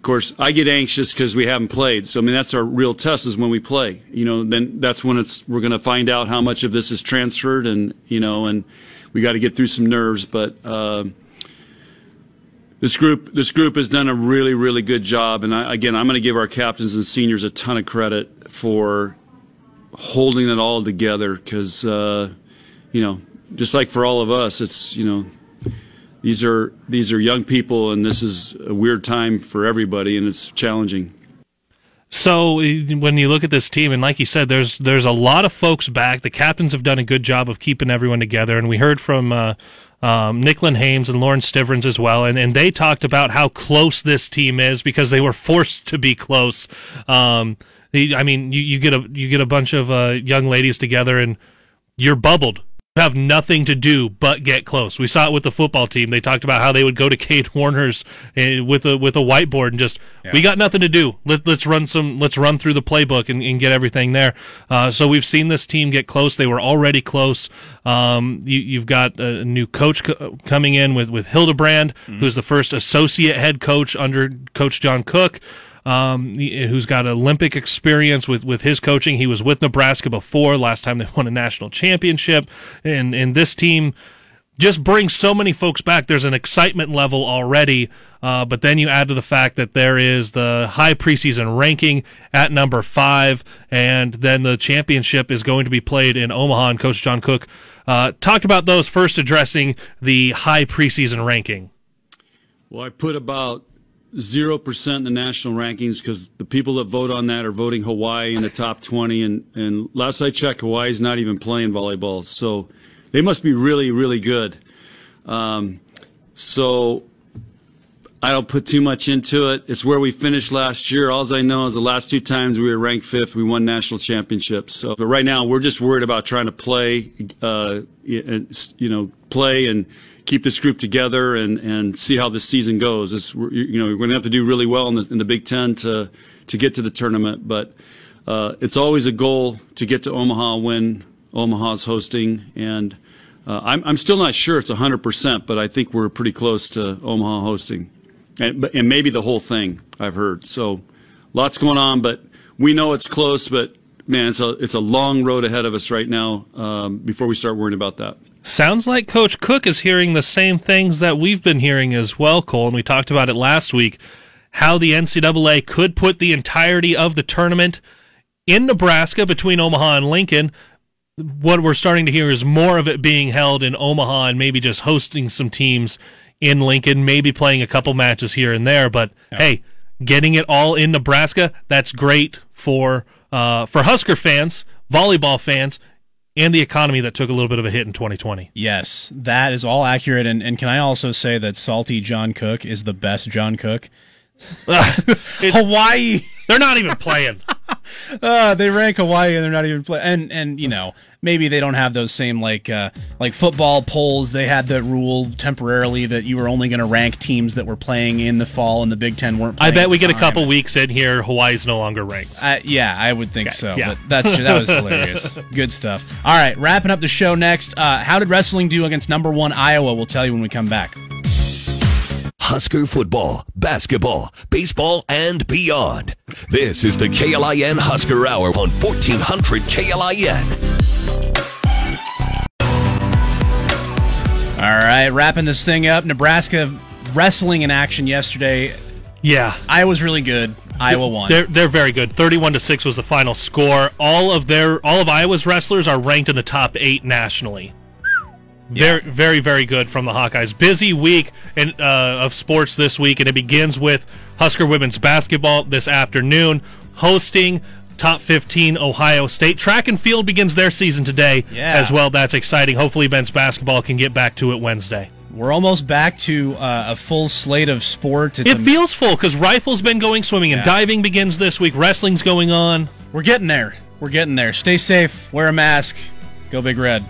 of course, I get anxious because we haven't played. So I mean, that's our real test is when we play. You know, then that's when it's we're going to find out how much of this is transferred, and you know, and we got to get through some nerves. But uh, this group, this group has done a really, really good job. And I, again, I'm going to give our captains and seniors a ton of credit for holding it all together because, uh, you know, just like for all of us, it's you know these are these are young people, and this is a weird time for everybody, and it's challenging. So when you look at this team, and like you said, there's there's a lot of folks back. The captains have done a good job of keeping everyone together, and we heard from uh, um, Nicklin Hames and Lauren Stivrins as well, and, and they talked about how close this team is because they were <laughs> forced to be close. Um, I mean, you, you get a you get a bunch of uh, young ladies together, and you're bubbled have nothing to do but get close. We saw it with the football team. They talked about how they would go to <laughs> Cade Warner's uh, with a with a whiteboard and just yeah. we got nothing to do. Let, us run some. Let's run through the playbook and, and get everything there. Uh, so we've seen this team get close. They were already close. Um, you, have got a new coach co- coming in with with Hildebrand, mm-hmm. who's the first associate head coach under Coach John Cook um, who's got Olympic experience with, with his coaching. He was with Nebraska before, last time they <laughs> won a national championship. And, and this team just brings so many folks back. There's an excitement level already. Uh, but then you add to the fact that there is the high preseason ranking at number five, and then the championship is going to be played in Omaha. And Coach John Cook uh, talked about those first addressing the high preseason ranking. Well, I put about zero percent in the national rankings because the people that vote on that are voting Hawaii in the top <laughs> twenty, and and last I checked, Hawaii is not even playing volleyball, so they must be really really good. Um, so I don't put too much into it. It's where we finished last year. All I know is the last two times we were ranked fifth, we won national championships. So, but right now we're just worried about trying to play, uh, you know, play and keep this group together and, and see how the season goes. It's, you know, we're going to have to do really well in the, in the Big Ten to, to get to the tournament, but, uh, it's always a goal to get to Omaha when Omaha's hosting and, uh, I'm, I'm still not sure it's 100%, but I think we're pretty close to Omaha hosting and, and maybe the whole thing I've heard. So lots going on, but we know it's close. But man, it's a it's a long road ahead of us right now um, before we start worrying about that. Sounds like Coach Cook is hearing the same things that we've been hearing as well, Cole. And we talked about it last week. How the NCAA could put the entirety of the tournament in Nebraska between Omaha and Lincoln. What we're starting to hear is more of it being held in Omaha and maybe just hosting some teams in Lincoln, maybe playing a couple matches here and there. But yeah. hey, getting it all in Nebraska, that's great for uh, for Husker fans, volleyball fans, and the economy that took a little bit of a hit in 2020. Yes, that is all accurate. And, and can I also say that salty John Cook is the best John Cook? <laughs> Hawaii. They're not even playing. <laughs> uh, they rank Hawaii and they're not even playing. And and you know maybe they don't have those same like uh, like football polls. They had the rule temporarily that you were only going to rank teams that were playing in the fall, and the Big Ten weren't. I bet we get a couple weeks in here. Hawaii's no longer ranked. Uh, yeah, I would think okay, so. Yeah. But that's that was hilarious. <laughs> Good stuff. All right, wrapping up the show next. Uh, how did wrestling do against number one Iowa? We'll tell you when we come back. Husker football, basketball, baseball, and beyond. This is the KLIN Husker Hour on 1400 KLIN. All right, wrapping this thing up. Nebraska wrestling in action yesterday. Yeah, Iowa's really good. Iowa won. They're they're very good. Thirty-one to six was the final score. All of their all of Iowa's wrestlers are ranked in the top eight nationally. Very, yeah. very, very good from the Hawkeyes. Busy week in, uh, of sports this week, and it begins with Husker women's basketball this afternoon, hosting top 15 Ohio State. Track and field begins their season today yeah. as well. That's exciting. Hopefully, men's basketball can get back to it Wednesday. We're almost back to uh, a full slate of sports. It's it feels full because rifle's been going, swimming and yeah. diving begins this week. Wrestling's going on. We're getting there. We're getting there. Stay safe. Wear a mask. Go Big Red.